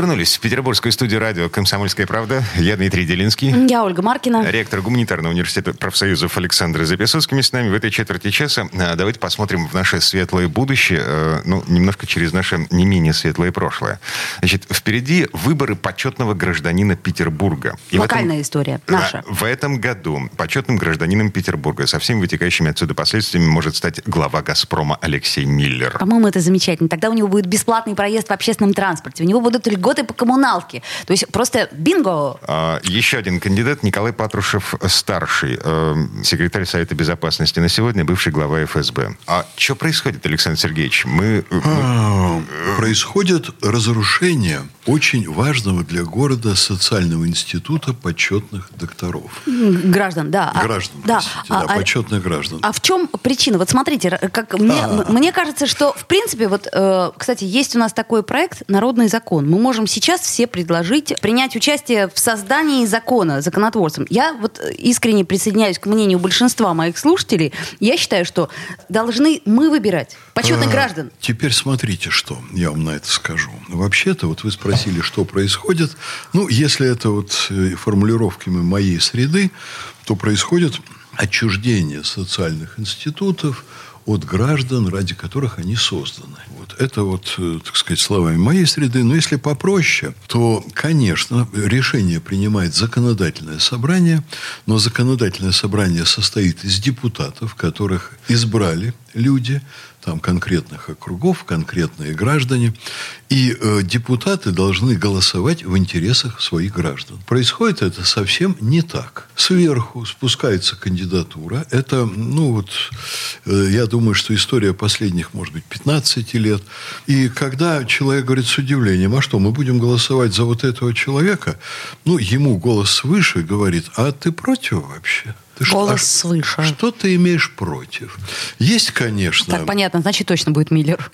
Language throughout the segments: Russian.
Вернулись в петербургскую студию радио «Комсомольская правда». Я Дмитрий Делинский. Я Ольга Маркина. Ректор гуманитарного университета профсоюзов Александр Записовский. с нами в этой четверти часа. А, давайте посмотрим в наше светлое будущее, э, ну, немножко через наше не менее светлое прошлое. Значит, впереди выборы почетного гражданина Петербурга. И Локальная этом, история, наша. В этом году почетным гражданином Петербурга со всеми вытекающими отсюда последствиями может стать глава «Газпрома» Алексей Миллер. По-моему, это замечательно. Тогда у него будет бесплатный проезд в общественном транспорте. У него будут льготы по коммуналке. То есть просто бинго! А, еще один кандидат Николай Патрушев старший, э, секретарь Совета Безопасности на сегодня, бывший глава ФСБ. А что происходит, Александр Сергеевич? Мы, мы... А, происходит разрушение очень важного для города социального института почетных докторов. Граждан, да. А, граждан, да. Простите, а, да, почетных граждан. А в чем причина? Вот смотрите, как мне, мне кажется, что в принципе, вот, э, кстати, есть у нас такой проект «Народный закон». Мы можем сейчас все предложить принять участие в создании закона, законотворцем. Я вот искренне присоединяюсь к мнению большинства моих слушателей. Я считаю, что должны мы выбирать почетных а, граждан. Теперь смотрите, что я вам на это скажу. Вообще-то, вот вы спросили, что происходит. Ну, если это вот э, формулировками моей среды, то происходит отчуждение социальных институтов, от граждан, ради которых они созданы. Вот это вот, э, так сказать, словами моей среды. Но если попроще, то, конечно, решение принимает законодательное собрание, но законодательное собрание состоит из депутатов, которых избрали люди, там конкретных округов, конкретные граждане. И э, депутаты должны голосовать в интересах своих граждан. Происходит это совсем не так. Сверху спускается кандидатура. Это, ну вот, э, я думаю, что история последних, может быть, 15 лет. И когда человек говорит с удивлением, а что, мы будем голосовать за вот этого человека? Ну, ему голос свыше говорит, а ты против вообще? Ты Голос что, свыше. Что ты имеешь против? Есть, конечно... Так, понятно, значит, точно будет Миллер.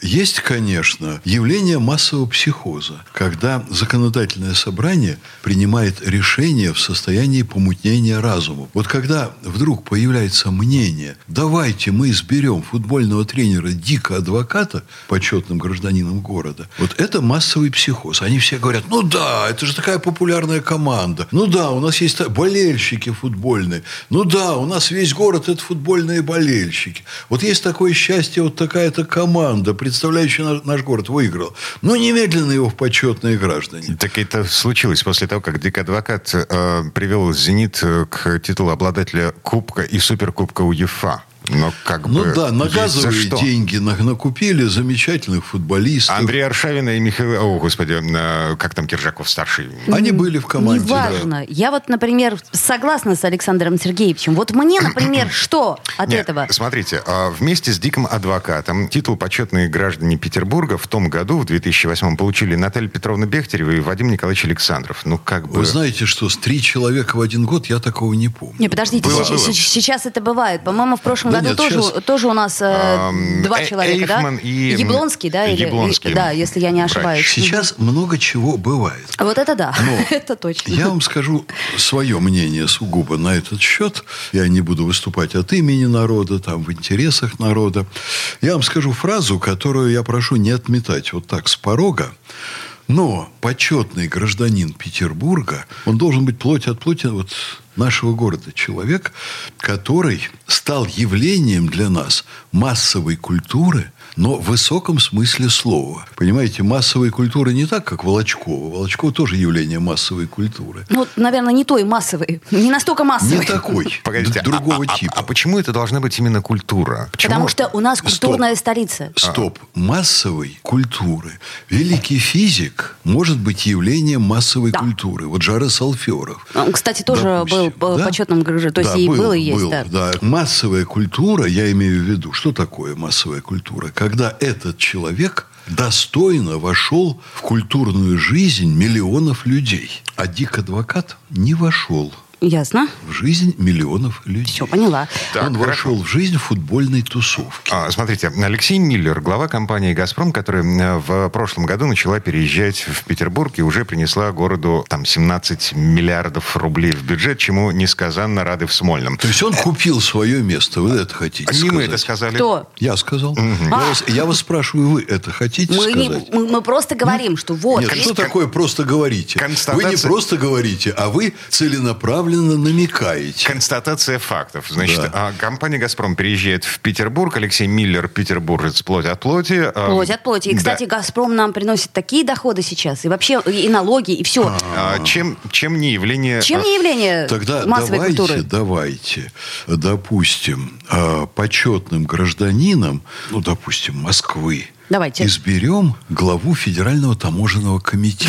Есть, конечно, явление массового психоза, когда законодательное собрание принимает решение в состоянии помутнения разума. Вот когда вдруг появляется мнение, давайте мы изберем футбольного тренера Дика Адвоката почетным гражданином города, вот это массовый психоз. Они все говорят, ну да, это же такая популярная команда. Ну да, у нас есть болельщики футбольные. Ну да, у нас весь город это футбольные болельщики. Вот есть такое счастье, вот такая-то команда, представляющий наш город, выиграл. Ну, немедленно его в почетные граждане. Так это случилось после того, как Дик Адвокат э, привел «Зенит» к титулу обладателя Кубка и Суперкубка УЕФА. Но как ну бы... да, на газовые за деньги накупили замечательных футболистов. Андрей Аршавина и Михаил... О, господи, как там Киржаков-старший? Они были в команде, Неважно. Да. Я вот, например, согласна с Александром Сергеевичем. Вот мне, например, что от Нет, этого? Смотрите, а, вместе с Диком Адвокатом титул «Почетные граждане Петербурга» в том году, в 2008 получили Наталья Петровна Бехтерева и Вадим Николаевич Александров. Ну, как бы... Вы знаете, что с три человека в один год я такого не помню. Не, подождите, было, было. сейчас это бывает. По-моему, в прошлом да году нет, тоже, сейчас... тоже у нас э, два э человека, Эйфман да? И... Яблонский, да? Или, Яблонский. Да, если я не ошибаюсь. Сейчас угу. много чего бывает. Вот это да, это точно. Я вам скажу свое мнение сугубо на этот счет. Я не буду выступать от имени народа, там, в интересах народа. Я вам скажу фразу, которую я прошу не отметать вот так с порога. Но почетный гражданин Петербурга, он должен быть плоть от плоти вот нашего города. Человек, который стал явлением для нас массовой культуры – но в высоком смысле слова. Понимаете, массовая культура не так, как Волочкова. Волочкова тоже явление массовой культуры. Ну, наверное, не той массовой. Не настолько массовой. Не такой. Погодите, другого а, типа. А, а почему это должна быть именно культура? Почему? Потому что у нас культурная Стоп. столица. Стоп. Массовой культуры. Великий физик может быть явлением массовой да. культуры. Вот Жара Салферов. Он, кстати, тоже допустим. был да? почетным гражданином. То есть да, и был, был и есть. Был, да. да. Массовая культура, я имею в виду, что такое массовая культура? Когда этот человек достойно вошел в культурную жизнь миллионов людей. А Дик Адвокат не вошел Ясно. в жизнь миллионов людей. Все, поняла. Так, Он хорошо. вошел в жизнь футбольной тусовки. А, Смотрите, Алексей Миллер, глава компании «Газпром», которая в прошлом году начала переезжать в Петербург и уже принесла городу там 17 миллиардов рублей в бюджет, чему несказанно рады в Смольном. То есть он купил свое место. Вы это хотите Не сказать? мы это сказали. Кто? Я сказал. Я, вас, я вас спрашиваю, вы это хотите Мы, не- сказать? мы, мы просто говорим, что вот. Нет, есть- что такое просто говорите? Вы не Констатация- просто говорите, а вы целенаправленно намекаете. Констатация фактов. Значит, Да. а, компания «Газпром» переезжает в Петербург. Алексей Миллер, петербуржец, плоть от плоти. А, Плоть от плоти. И, да. кстати, «Газпром» нам приносит такие доходы сейчас. И вообще, и налоги, и все. А, чем, чем не явление... Чем а, не явление Тогда массовой давайте, культуры? давайте, допустим, а, почетным гражданинам, ну, допустим, Москвы, Давайте. изберем главу Федерального таможенного комитета.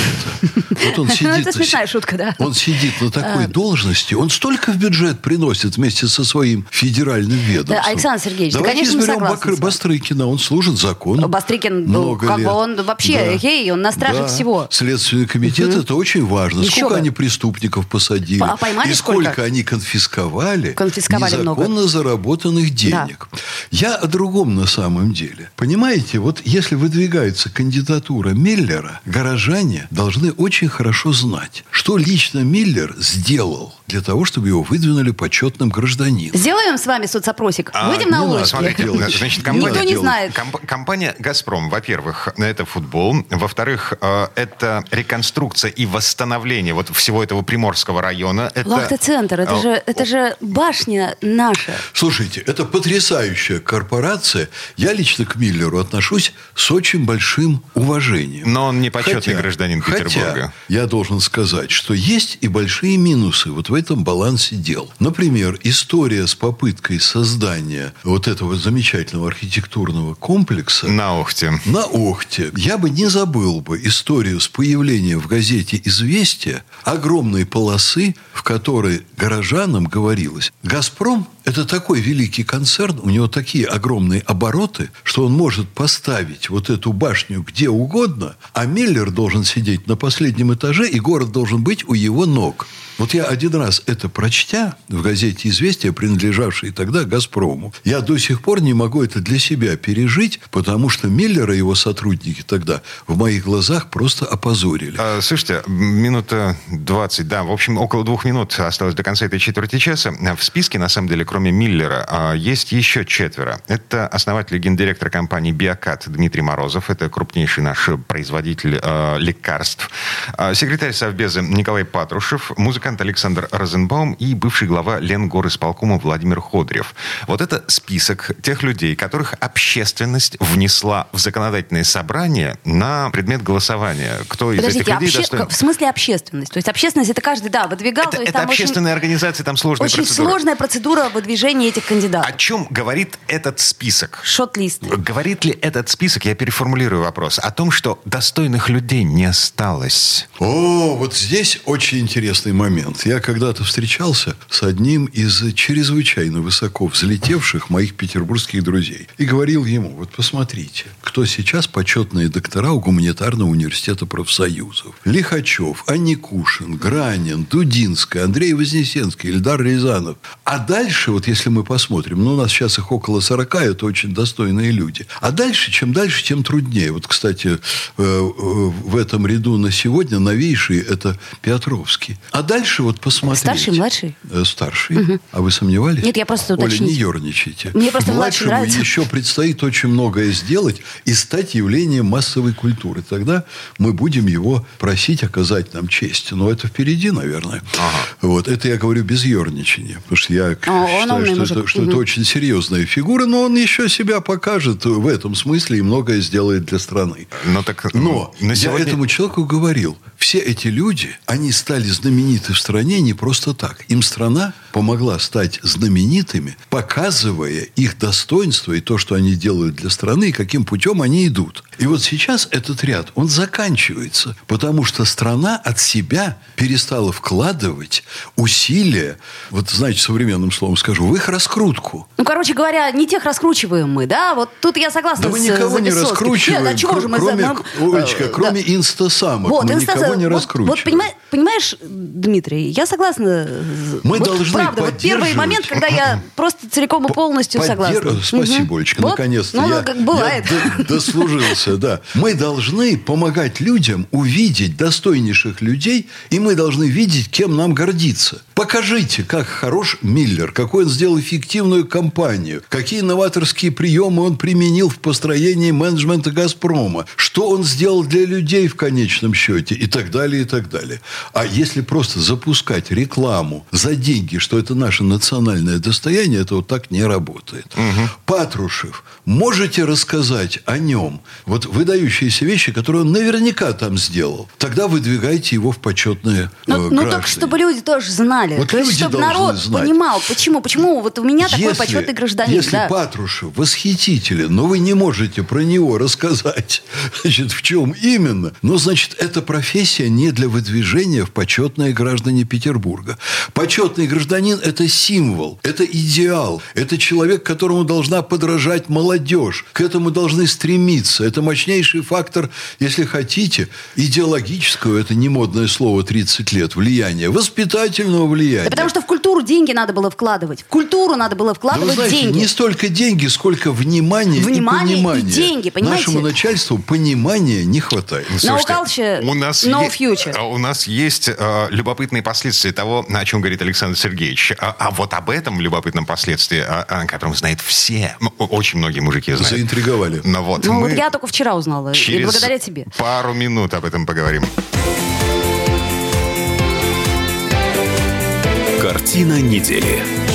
Вот он сидит... Это смешная шутка, да. Он сидит на такой должности, он столько в бюджет приносит вместе со своим федеральным ведомством. Александр Сергеевич, да, Давайте конечно, изберем согласны Бакр- с вами. Бастрыкина, он служит закону. Бастрыкин, ну, много как бы он вообще, эй, он на страже всего. Следственный комитет, это очень важно. Сколько они преступников посадили. А поймали и сколько, сколько? они конфисковали, Конфисковали много. незаконно заработанных денег. Я о другом на самом деле. Понимаете, вот если выдвигается кандидатура Миллера, горожане должны очень хорошо знать, что лично Миллер сделал для того, чтобы его выдвинули почетным гражданином. Сделаем с вами соцопросик. А, Выйдем на делать. Значит, компания, Никто не знает. комп- компания «Газпром», во-первых, это футбол. Во-вторых, э, это реконструкция и восстановление вот всего этого Приморского района. Это, Лахта-центр, это э, же, это же башня наша. Слушайте, это потрясающая корпорация. Я лично к Миллеру отношусь с очень большим уважением. Но он не почетный гражданин хотя Петербурга. я должен сказать, что есть и большие минусы вот в этом балансе дел. Например, история с попыткой создания вот этого замечательного архитектурного комплекса На Охте. на Охте. Я бы не забыл бы историю с появлением в газете «Известия» огромной полосы, в которой горожанам говорилось, «Газпром» – это такой великий концерн, у него такие огромные обороты, что он может поставить вот эту башню где угодно, а Миллер должен сидеть на последнем этаже, и город должен быть у его ног. Вот я один раз это прочтя в газете «Известия», принадлежавшей тогда «Газпрому», я до сих пор не могу это для себя пережить, потому что Миллера и его сотрудники тогда в моих глазах просто опозорили. А, Слушайте, минута 20, да, в общем, около двух минут осталось до конца этой четверти часа. В списке, на самом деле, кроме Миллера, а, есть еще четверо. Это основатель и гендиректор компании «Биокат» Дмитрий Морозов. Это крупнейший наш производитель э, лекарств. А, Секретарь Совбеза Николай Патрушев, музыкант Александр Розенбаум и бывший глава Ленгорисполкома Владимир Ходырев. Вот это список тех людей, которых общественность внесла в законодательное собрание на предмет голосования. Кто из Подождите, этих людей обще- достоин? в смысле общественность? То есть общественность это каждый, да, выдвигал. Это, это там очень- организация, там сложная Очень процедура. сложная процедура выдвижения этих О кандидатов. чем говорит этот список? Шот-лист. Говорит ли этот список, я переформулирую вопрос, о том, что достойных людей не осталось? О, вот здесь очень интересный момент. Я когда-то встречался с одним из чрезвычайно высоко взлетевших моих петербургских друзей. И говорил ему, вот посмотрите, кто сейчас почетные доктора у гуманитарного университета профсоюзов. Лихачев, Аникушин, Гранин, Дудинская, Андрей Вознесенский, Ильдар Рязанов. А дальше, вот если мы посмотрим, ну, у нас сейчас их около 40, это очень достойные люди. А дальше, чем дальше, тем труднее. Вот, кстати, э, э, в этом ряду на сегодня новейший – это Петровский. А дальше вот посмотрите. Старший, младший? Э, Старший. А вы сомневались? Нет, я просто Оля, уточнить. не ерничайте. Мне просто младший Младшему нравится. еще предстоит очень многое сделать и стать явлением массовой культуры. Тогда мы будем его просить оказать нам честь. Но это впереди, наверное. Вот. Это я говорю без ерничания. Потому что я он считаю, умный что, мужик. это, что Мгм. это очень серьезная фигура, но он еще себя покажет в этом смысле и многое сделает для страны. Ну, так, Но на я сегодня- этому человеку говорил, все эти люди, они стали знамениты в стране не просто так. Им страна помогла стать знаменитыми, показывая их достоинство и то, что они делают для страны, и каким путем они идут. И вот сейчас этот ряд, он заканчивается, потому что страна от себя перестала вкладывать усилия, вот знаете, современным словом скажу, в их раскрутку. Ну, короче говоря, не тех раскручиваем мы, да? Вот тут я согласна Да мы с никого не Записоцким. раскручиваем, Нет, а чего же мы... кроме, за- мы- Олечка, кроме да. инстасамок. Вот, мы инста- никого не вот, раскручивать. Вот понимаешь, понимаешь, Дмитрий, я согласна. Мы вот должны Правда, вот первый момент, когда я просто целиком и полностью согласна. Поддерж- Спасибо. Олечка, Вот, наконец-то. Ну, я, как бывает. я дослужился, да. Мы должны помогать людям увидеть достойнейших людей, и мы должны видеть, кем нам гордиться. Покажите, как хорош Миллер, какой он сделал эффективную кампанию, какие новаторские приемы он применил в построении менеджмента «Газпрома», что он сделал для людей в конечном счете и так далее, и так далее. А если просто запускать рекламу за деньги, что это наше национальное достояние, это вот так не работает. Патрушев, можете рассказать о нем? Вот выдающиеся вещи, которые он наверняка там сделал. Тогда выдвигайте его в почетные Ну, э, ну, граждане. так, чтобы люди тоже знали. Вот То есть, люди чтобы должны народ знать. понимал, почему, почему вот у меня такой почетный гражданин. Если да. Патрушев восхитителен, но вы не можете про него рассказать, значит, в чем именно, ну, значит, эта профессия не для выдвижения в почетные граждане Петербурга. Почетный гражданин – это символ, это идеал, это человек, которому должна подражать молодежь, к этому должны стремиться. Это мощнейший фактор, если хотите, идеологического, это не модное слово 30 лет, влияния, воспитательного влияния. Да потому что в культуру деньги надо было вкладывать. В культуру надо было Да вы вкладывать знаете, деньги. не столько деньги, сколько внимания, Внимание и и понимания. деньги, понимаете? Нашему начальству понимания не хватает. Слушайте, culture, у нас no е- future. а У нас есть э, любопытные последствия того, о чем говорит Александр Сергеевич. А, а вот об этом любопытном последствии, о, о котором знают все, ну, очень многие мужики знают. Заинтриговали. Но вот Ну, мы вот я только вчера узнала. И через благодаря тебе. пару минут об этом поговорим. Картина недели.